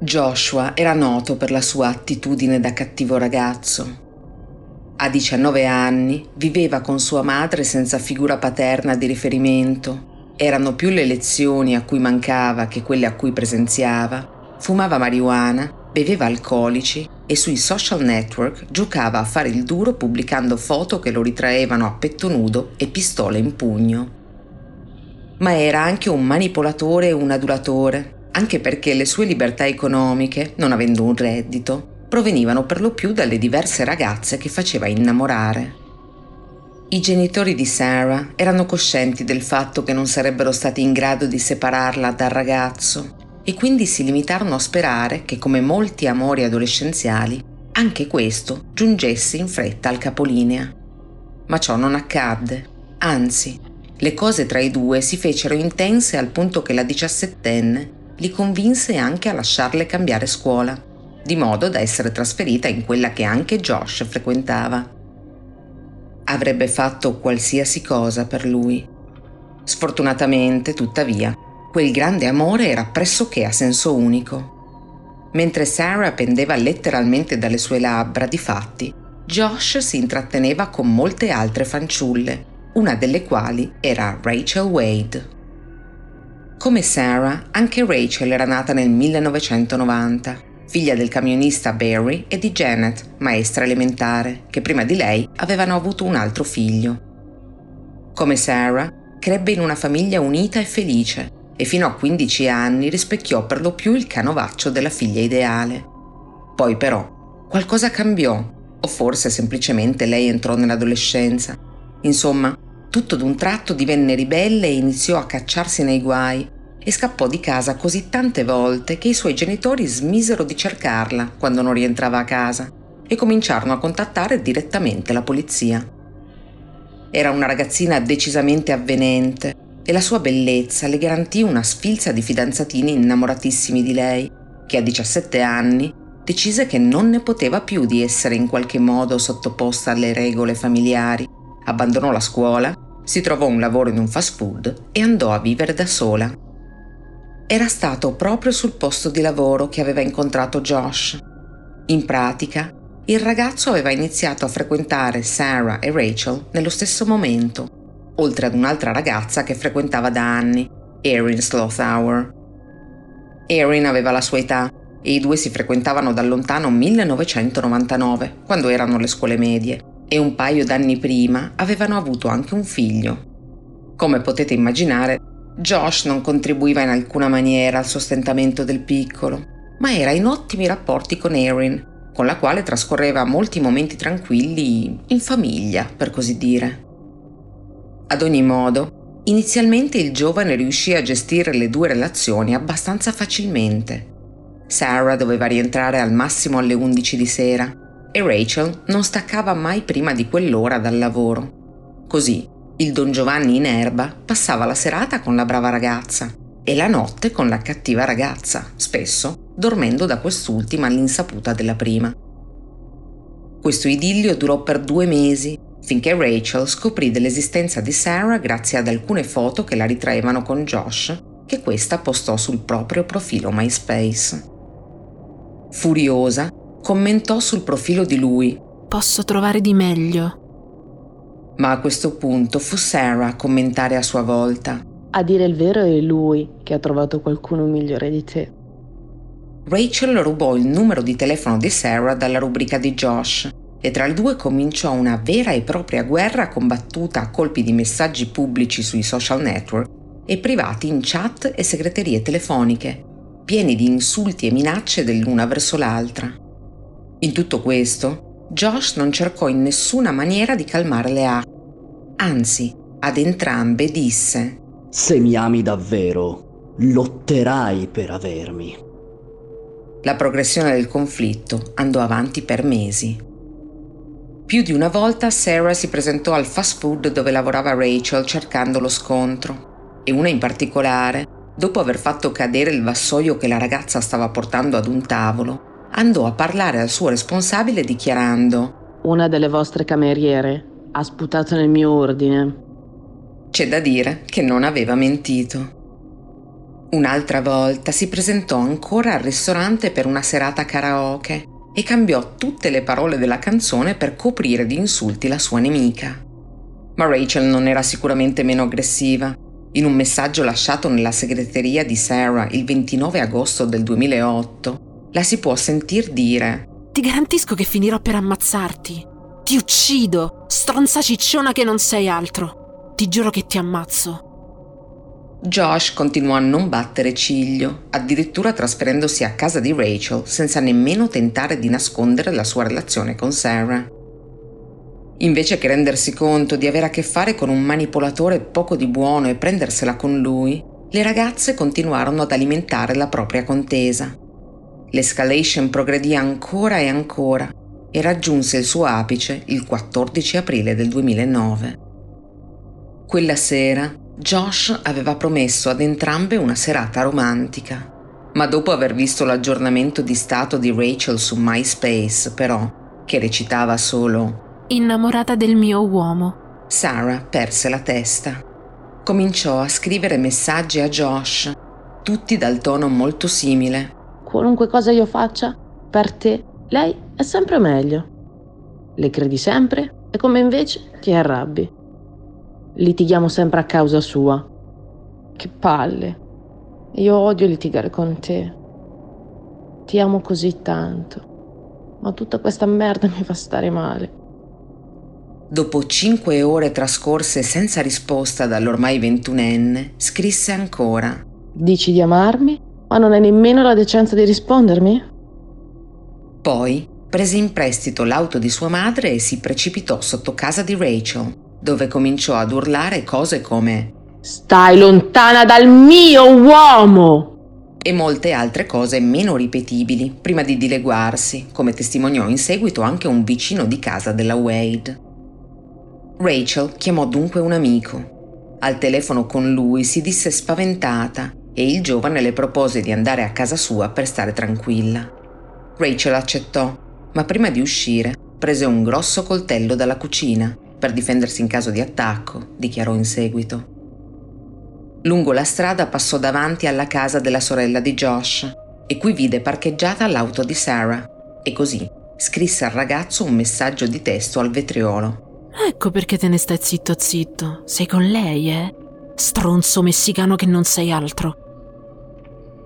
Joshua era noto per la sua attitudine da cattivo ragazzo. A 19 anni viveva con sua madre senza figura paterna di riferimento. Erano più le lezioni a cui mancava che quelle a cui presenziava. Fumava marijuana beveva alcolici e sui social network giocava a fare il duro pubblicando foto che lo ritraevano a petto nudo e pistole in pugno. Ma era anche un manipolatore e un adulatore, anche perché le sue libertà economiche, non avendo un reddito, provenivano per lo più dalle diverse ragazze che faceva innamorare. I genitori di Sarah erano coscienti del fatto che non sarebbero stati in grado di separarla dal ragazzo e quindi si limitarono a sperare che, come molti amori adolescenziali, anche questo giungesse in fretta al capolinea. Ma ciò non accadde, anzi, le cose tra i due si fecero intense al punto che la diciassettenne li convinse anche a lasciarle cambiare scuola, di modo da essere trasferita in quella che anche Josh frequentava. Avrebbe fatto qualsiasi cosa per lui. Sfortunatamente, tuttavia, Quel grande amore era pressoché a senso unico. Mentre Sarah pendeva letteralmente dalle sue labbra, di fatti, Josh si intratteneva con molte altre fanciulle, una delle quali era Rachel Wade. Come Sarah, anche Rachel era nata nel 1990, figlia del camionista Barry e di Janet, maestra elementare, che prima di lei avevano avuto un altro figlio. Come Sarah, crebbe in una famiglia unita e felice e fino a 15 anni rispecchiò per lo più il canovaccio della figlia ideale. Poi però qualcosa cambiò, o forse semplicemente lei entrò nell'adolescenza. Insomma, tutto d'un tratto divenne ribelle e iniziò a cacciarsi nei guai e scappò di casa così tante volte che i suoi genitori smisero di cercarla quando non rientrava a casa e cominciarono a contattare direttamente la polizia. Era una ragazzina decisamente avvenente e la sua bellezza le garantì una sfilza di fidanzatini innamoratissimi di lei, che a 17 anni decise che non ne poteva più di essere in qualche modo sottoposta alle regole familiari, abbandonò la scuola, si trovò un lavoro in un fast food e andò a vivere da sola. Era stato proprio sul posto di lavoro che aveva incontrato Josh. In pratica, il ragazzo aveva iniziato a frequentare Sarah e Rachel nello stesso momento, oltre ad un'altra ragazza che frequentava da anni, Erin Slothauer. Erin aveva la sua età e i due si frequentavano dal lontano 1999, quando erano alle scuole medie, e un paio d'anni prima avevano avuto anche un figlio. Come potete immaginare, Josh non contribuiva in alcuna maniera al sostentamento del piccolo, ma era in ottimi rapporti con Erin, con la quale trascorreva molti momenti tranquilli in famiglia, per così dire. Ad ogni modo, inizialmente il giovane riuscì a gestire le due relazioni abbastanza facilmente. Sarah doveva rientrare al massimo alle 11 di sera e Rachel non staccava mai prima di quell'ora dal lavoro. Così il Don Giovanni in erba passava la serata con la brava ragazza e la notte con la cattiva ragazza, spesso dormendo da quest'ultima all'insaputa della prima. Questo idillio durò per due mesi, finché Rachel scoprì dell'esistenza di Sarah grazie ad alcune foto che la ritraevano con Josh, che questa postò sul proprio profilo MySpace. Furiosa, commentò sul profilo di lui. Posso trovare di meglio ma a questo punto fu Sarah a commentare a sua volta. A dire il vero è lui che ha trovato qualcuno migliore di te. Rachel rubò il numero di telefono di Sarah dalla rubrica di Josh e tra i due cominciò una vera e propria guerra combattuta a colpi di messaggi pubblici sui social network e privati in chat e segreterie telefoniche, pieni di insulti e minacce dell'una verso l'altra. In tutto questo, Josh non cercò in nessuna maniera di calmare le acque. Anzi, ad entrambe disse: Se mi ami davvero, lotterai per avermi. La progressione del conflitto andò avanti per mesi. Più di una volta Sarah si presentò al fast food dove lavorava Rachel cercando lo scontro e una in particolare, dopo aver fatto cadere il vassoio che la ragazza stava portando ad un tavolo, andò a parlare al suo responsabile dichiarando Una delle vostre cameriere ha sputato nel mio ordine. C'è da dire che non aveva mentito. Un'altra volta si presentò ancora al ristorante per una serata karaoke e cambiò tutte le parole della canzone per coprire di insulti la sua nemica. Ma Rachel non era sicuramente meno aggressiva. In un messaggio lasciato nella segreteria di Sarah il 29 agosto del 2008, la si può sentir dire Ti garantisco che finirò per ammazzarti. Ti uccido, stronza cicciona che non sei altro. Ti giuro che ti ammazzo. Josh continuò a non battere ciglio, addirittura trasferendosi a casa di Rachel senza nemmeno tentare di nascondere la sua relazione con Sarah. Invece che rendersi conto di avere a che fare con un manipolatore poco di buono e prendersela con lui, le ragazze continuarono ad alimentare la propria contesa. L'escalation progredì ancora e ancora e raggiunse il suo apice il 14 aprile del 2009. Quella sera Josh aveva promesso ad entrambe una serata romantica, ma dopo aver visto l'aggiornamento di stato di Rachel su MySpace, però, che recitava solo Innamorata del mio uomo, Sarah perse la testa. Cominciò a scrivere messaggi a Josh, tutti dal tono molto simile, qualunque cosa io faccia, per te, lei è sempre meglio. Le credi sempre e come invece ti arrabbi. Litighiamo sempre a causa sua. Che palle. Io odio litigare con te. Ti amo così tanto. Ma tutta questa merda mi fa stare male. Dopo cinque ore trascorse senza risposta dall'ormai ventunenne, scrisse ancora. Dici di amarmi, ma non hai nemmeno la decenza di rispondermi? Poi prese in prestito l'auto di sua madre e si precipitò sotto casa di Rachel, dove cominciò ad urlare cose come Stai lontana dal mio uomo! e molte altre cose meno ripetibili, prima di dileguarsi, come testimoniò in seguito anche un vicino di casa della Wade. Rachel chiamò dunque un amico. Al telefono con lui si disse spaventata e il giovane le propose di andare a casa sua per stare tranquilla. Rachel accettò, ma prima di uscire prese un grosso coltello dalla cucina per difendersi in caso di attacco, dichiarò in seguito. Lungo la strada passò davanti alla casa della sorella di Josh e qui vide parcheggiata l'auto di Sarah e così scrisse al ragazzo un messaggio di testo al vetriolo. Ecco perché te ne stai zitto zitto. Sei con lei, eh? Stronzo messicano che non sei altro.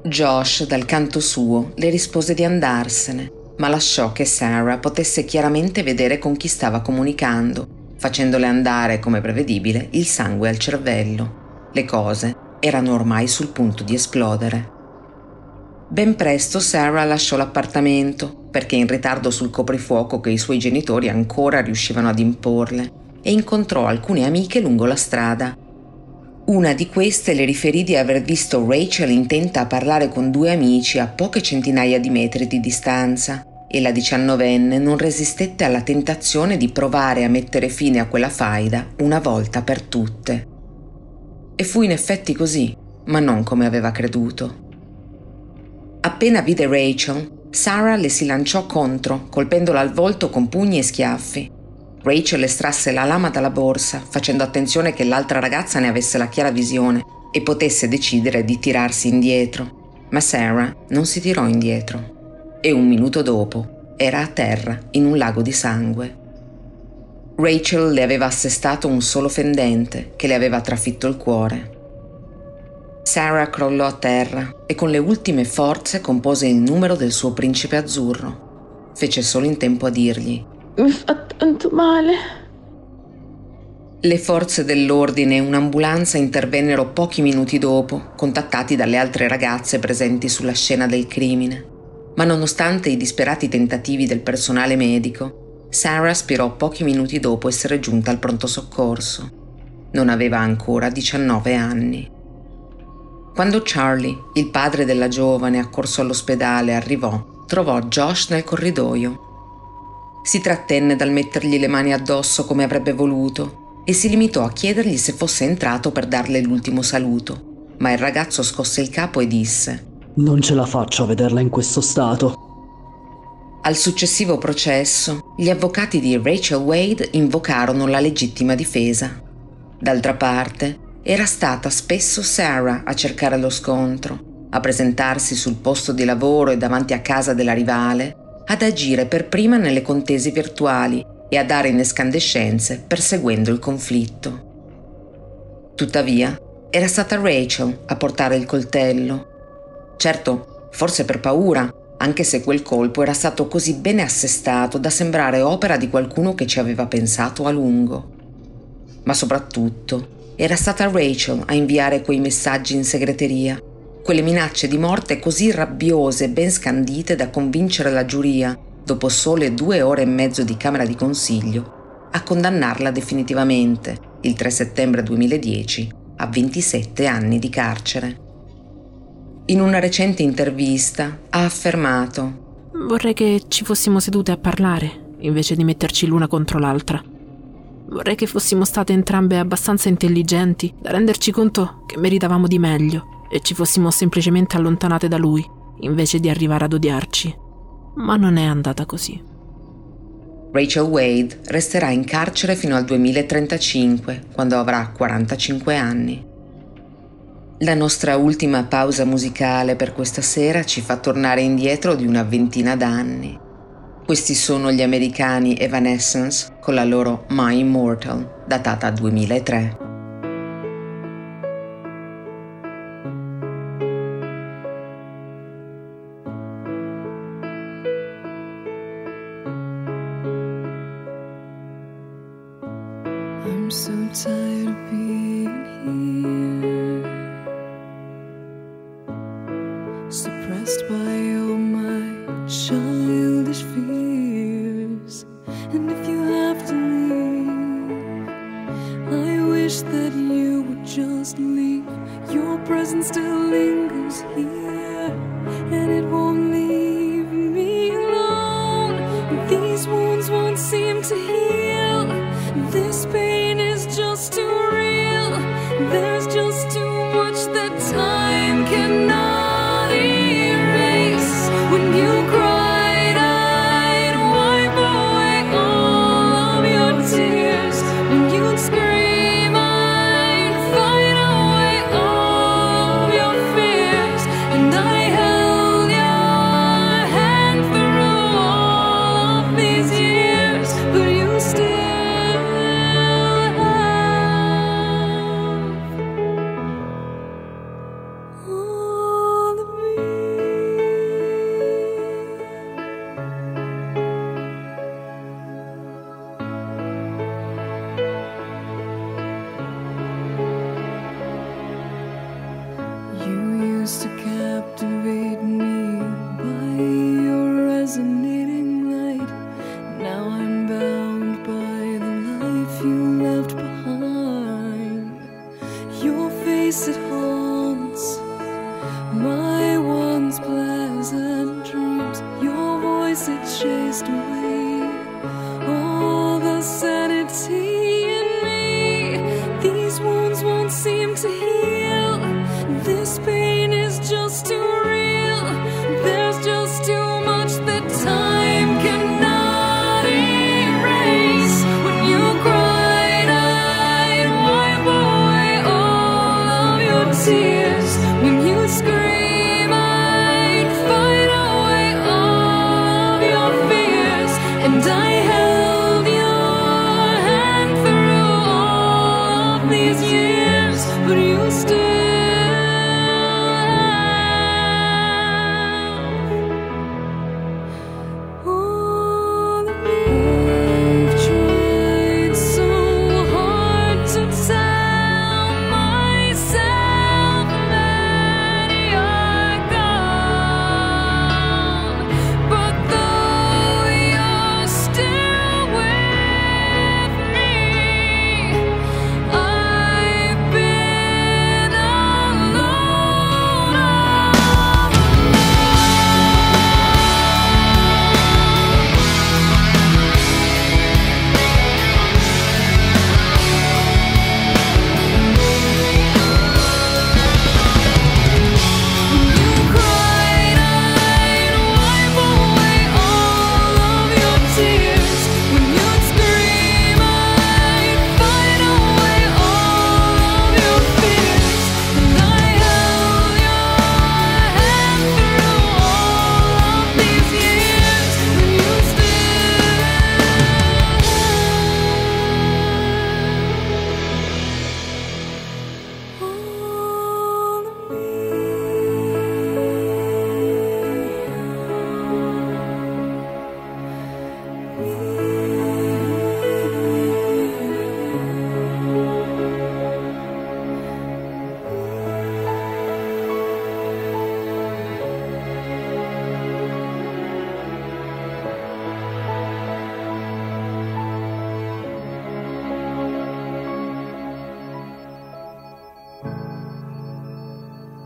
Josh, dal canto suo, le rispose di andarsene, ma lasciò che Sarah potesse chiaramente vedere con chi stava comunicando, facendole andare, come prevedibile, il sangue al cervello. Le cose erano ormai sul punto di esplodere. Ben presto Sarah lasciò l'appartamento perché in ritardo sul coprifuoco che i suoi genitori ancora riuscivano ad imporle e incontrò alcune amiche lungo la strada. Una di queste le riferì di aver visto Rachel intenta a parlare con due amici a poche centinaia di metri di distanza e la diciannovenne non resistette alla tentazione di provare a mettere fine a quella faida una volta per tutte. E fu in effetti così, ma non come aveva creduto. Appena vide Rachel, Sarah le si lanciò contro, colpendola al volto con pugni e schiaffi. Rachel estrasse la lama dalla borsa, facendo attenzione che l'altra ragazza ne avesse la chiara visione e potesse decidere di tirarsi indietro. Ma Sarah non si tirò indietro e un minuto dopo era a terra in un lago di sangue. Rachel le aveva assestato un solo fendente che le aveva trafitto il cuore. Sarah crollò a terra e con le ultime forze compose il numero del suo principe azzurro. Fece solo in tempo a dirgli Mi fa tanto male. Le forze dell'ordine e un'ambulanza intervennero pochi minuti dopo, contattati dalle altre ragazze presenti sulla scena del crimine. Ma nonostante i disperati tentativi del personale medico, Sarah spirò pochi minuti dopo essere giunta al pronto soccorso. Non aveva ancora 19 anni. Quando Charlie, il padre della giovane accorso all'ospedale, arrivò, trovò Josh nel corridoio. Si trattenne dal mettergli le mani addosso come avrebbe voluto e si limitò a chiedergli se fosse entrato per darle l'ultimo saluto, ma il ragazzo scosse il capo e disse Non ce la faccio a vederla in questo stato. Al successivo processo, gli avvocati di Rachel Wade invocarono la legittima difesa. D'altra parte, era stata spesso Sarah a cercare lo scontro, a presentarsi sul posto di lavoro e davanti a casa della rivale, ad agire per prima nelle contesi virtuali e a dare in escandescenze perseguendo il conflitto. Tuttavia, era stata Rachel a portare il coltello. Certo, forse per paura, anche se quel colpo era stato così bene assestato da sembrare opera di qualcuno che ci aveva pensato a lungo. Ma soprattutto era stata Rachel a inviare quei messaggi in segreteria, quelle minacce di morte così rabbiose e ben scandite da convincere la giuria, dopo sole due ore e mezzo di Camera di Consiglio, a condannarla definitivamente, il 3 settembre 2010, a 27 anni di carcere. In una recente intervista ha affermato Vorrei che ci fossimo sedute a parlare, invece di metterci l'una contro l'altra. Vorrei che fossimo state entrambe abbastanza intelligenti da renderci conto che meritavamo di meglio e ci fossimo semplicemente allontanate da lui, invece di arrivare ad odiarci. Ma non è andata così. Rachel Wade resterà in carcere fino al 2035, quando avrà 45 anni. La nostra ultima pausa musicale per questa sera ci fa tornare indietro di una ventina d'anni. Questi sono gli americani Evanescence con la loro My Immortal, datata 2003. Suppressed by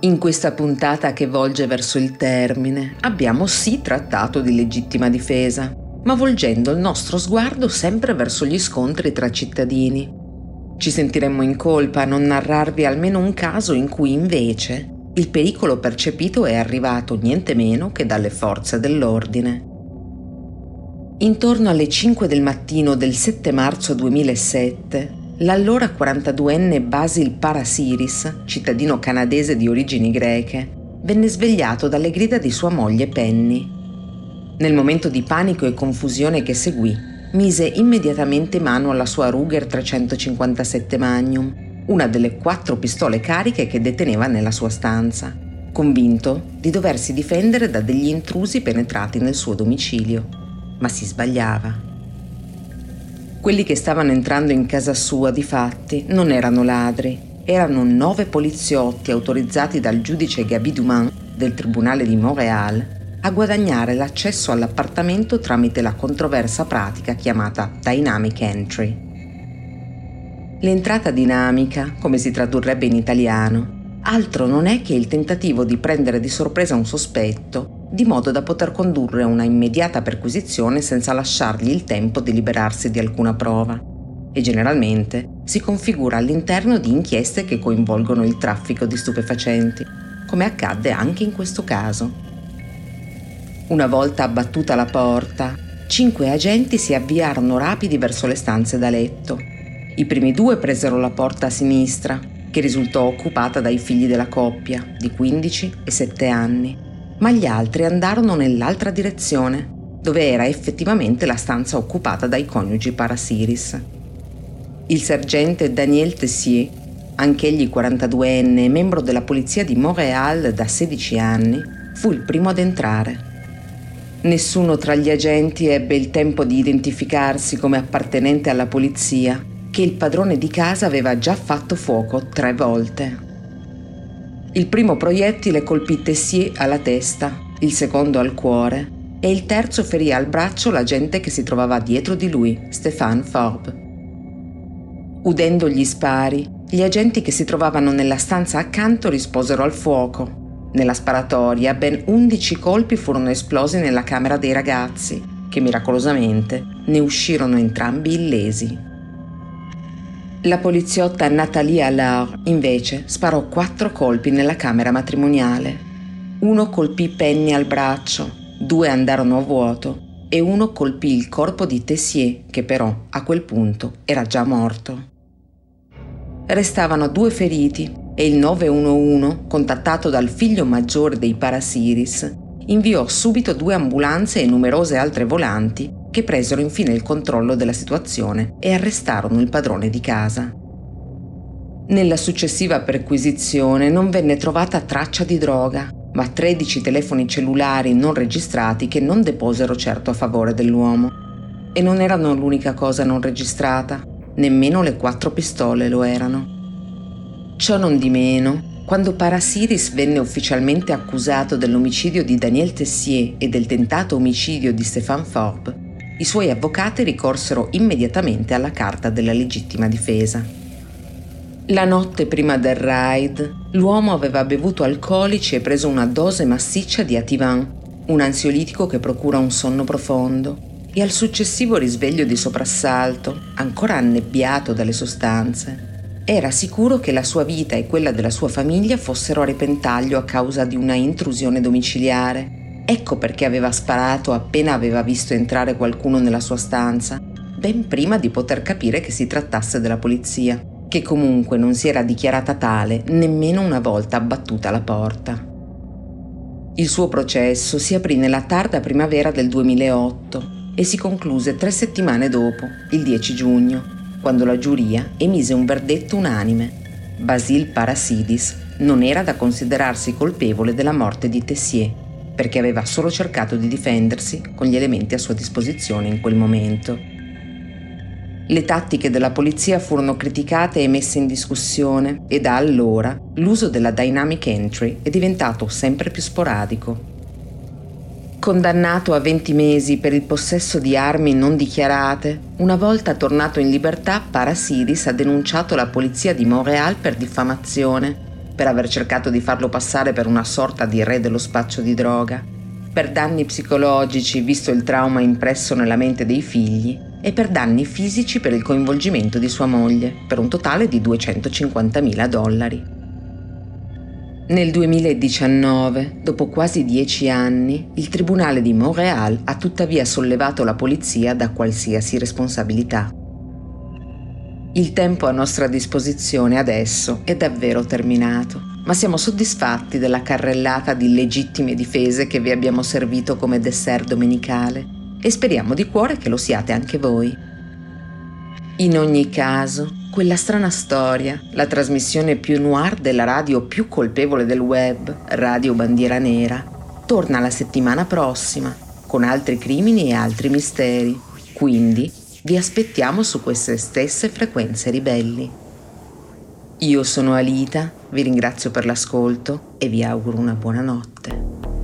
In questa puntata che volge verso il termine abbiamo sì trattato di legittima difesa, ma volgendo il nostro sguardo sempre verso gli scontri tra cittadini. Ci sentiremmo in colpa a non narrarvi almeno un caso in cui invece il pericolo percepito è arrivato niente meno che dalle forze dell'ordine. Intorno alle 5 del mattino del 7 marzo 2007, l'allora 42enne Basil Parasiris, cittadino canadese di origini greche, venne svegliato dalle grida di sua moglie Penny. Nel momento di panico e confusione che seguì, mise immediatamente mano alla sua Ruger 357 Magnum, una delle quattro pistole cariche che deteneva nella sua stanza, convinto di doversi difendere da degli intrusi penetrati nel suo domicilio. Ma si sbagliava. Quelli che stavano entrando in casa sua, di fatti, non erano ladri, erano nove poliziotti autorizzati dal giudice Gabi Dumas del Tribunale di Montréal a guadagnare l'accesso all'appartamento tramite la controversa pratica chiamata Dynamic Entry. L'entrata dinamica, come si tradurrebbe in italiano, altro non è che il tentativo di prendere di sorpresa un sospetto, di modo da poter condurre una immediata perquisizione senza lasciargli il tempo di liberarsi di alcuna prova. E generalmente si configura all'interno di inchieste che coinvolgono il traffico di stupefacenti, come accadde anche in questo caso. Una volta abbattuta la porta, cinque agenti si avviarono rapidi verso le stanze da letto i primi due presero la porta a sinistra, che risultò occupata dai figli della coppia, di 15 e 7 anni, ma gli altri andarono nell'altra direzione, dove era effettivamente la stanza occupata dai coniugi Parasiris. Il sergente Daniel Tessier, anch'egli 42enne e membro della polizia di Montréal da 16 anni, fu il primo ad entrare. Nessuno tra gli agenti ebbe il tempo di identificarsi come appartenente alla polizia che il padrone di casa aveva già fatto fuoco tre volte. Il primo proiettile colpì Tessier alla testa, il secondo al cuore e il terzo ferì al braccio l'agente che si trovava dietro di lui, Stéphane Forbes. Udendo gli spari, gli agenti che si trovavano nella stanza accanto risposero al fuoco. Nella sparatoria ben 11 colpi furono esplosi nella camera dei ragazzi, che miracolosamente ne uscirono entrambi illesi. La poliziotta Nathalie Allard, invece, sparò quattro colpi nella camera matrimoniale. Uno colpì Penny al braccio, due andarono a vuoto e uno colpì il corpo di Tessier, che però a quel punto era già morto. Restavano due feriti e il 911, contattato dal figlio maggiore dei Parasiris, inviò subito due ambulanze e numerose altre volanti che presero infine il controllo della situazione e arrestarono il padrone di casa. Nella successiva perquisizione non venne trovata traccia di droga, ma 13 telefoni cellulari non registrati che non deposero certo a favore dell'uomo. E non erano l'unica cosa non registrata, nemmeno le quattro pistole lo erano. Ciò non di meno, quando Parasiris venne ufficialmente accusato dell'omicidio di Daniel Tessier e del tentato omicidio di Stéphane Forbes, i suoi avvocati ricorsero immediatamente alla carta della legittima difesa. La notte prima del raid, l'uomo aveva bevuto alcolici e preso una dose massiccia di Ativan, un ansiolitico che procura un sonno profondo, e al successivo risveglio di soprassalto, ancora annebbiato dalle sostanze, era sicuro che la sua vita e quella della sua famiglia fossero a repentaglio a causa di una intrusione domiciliare Ecco perché aveva sparato appena aveva visto entrare qualcuno nella sua stanza, ben prima di poter capire che si trattasse della polizia, che comunque non si era dichiarata tale nemmeno una volta abbattuta la porta. Il suo processo si aprì nella tarda primavera del 2008 e si concluse tre settimane dopo, il 10 giugno, quando la giuria emise un verdetto unanime. Basil Parasidis non era da considerarsi colpevole della morte di Tessier perché aveva solo cercato di difendersi con gli elementi a sua disposizione in quel momento. Le tattiche della polizia furono criticate e messe in discussione e da allora l'uso della dynamic entry è diventato sempre più sporadico. Condannato a 20 mesi per il possesso di armi non dichiarate, una volta tornato in libertà Parasiris ha denunciato la polizia di Montréal per diffamazione per aver cercato di farlo passare per una sorta di re dello spaccio di droga, per danni psicologici visto il trauma impresso nella mente dei figli e per danni fisici per il coinvolgimento di sua moglie, per un totale di 250.000 dollari. Nel 2019, dopo quasi dieci anni, il Tribunale di Montréal ha tuttavia sollevato la polizia da qualsiasi responsabilità. Il tempo a nostra disposizione adesso è davvero terminato, ma siamo soddisfatti della carrellata di legittime difese che vi abbiamo servito come dessert domenicale e speriamo di cuore che lo siate anche voi. In ogni caso, quella strana storia, la trasmissione più noir della radio più colpevole del web, Radio Bandiera Nera, torna la settimana prossima con altri crimini e altri misteri. Quindi vi aspettiamo su queste stesse frequenze ribelli. Io sono Alita, vi ringrazio per l'ascolto e vi auguro una buona notte.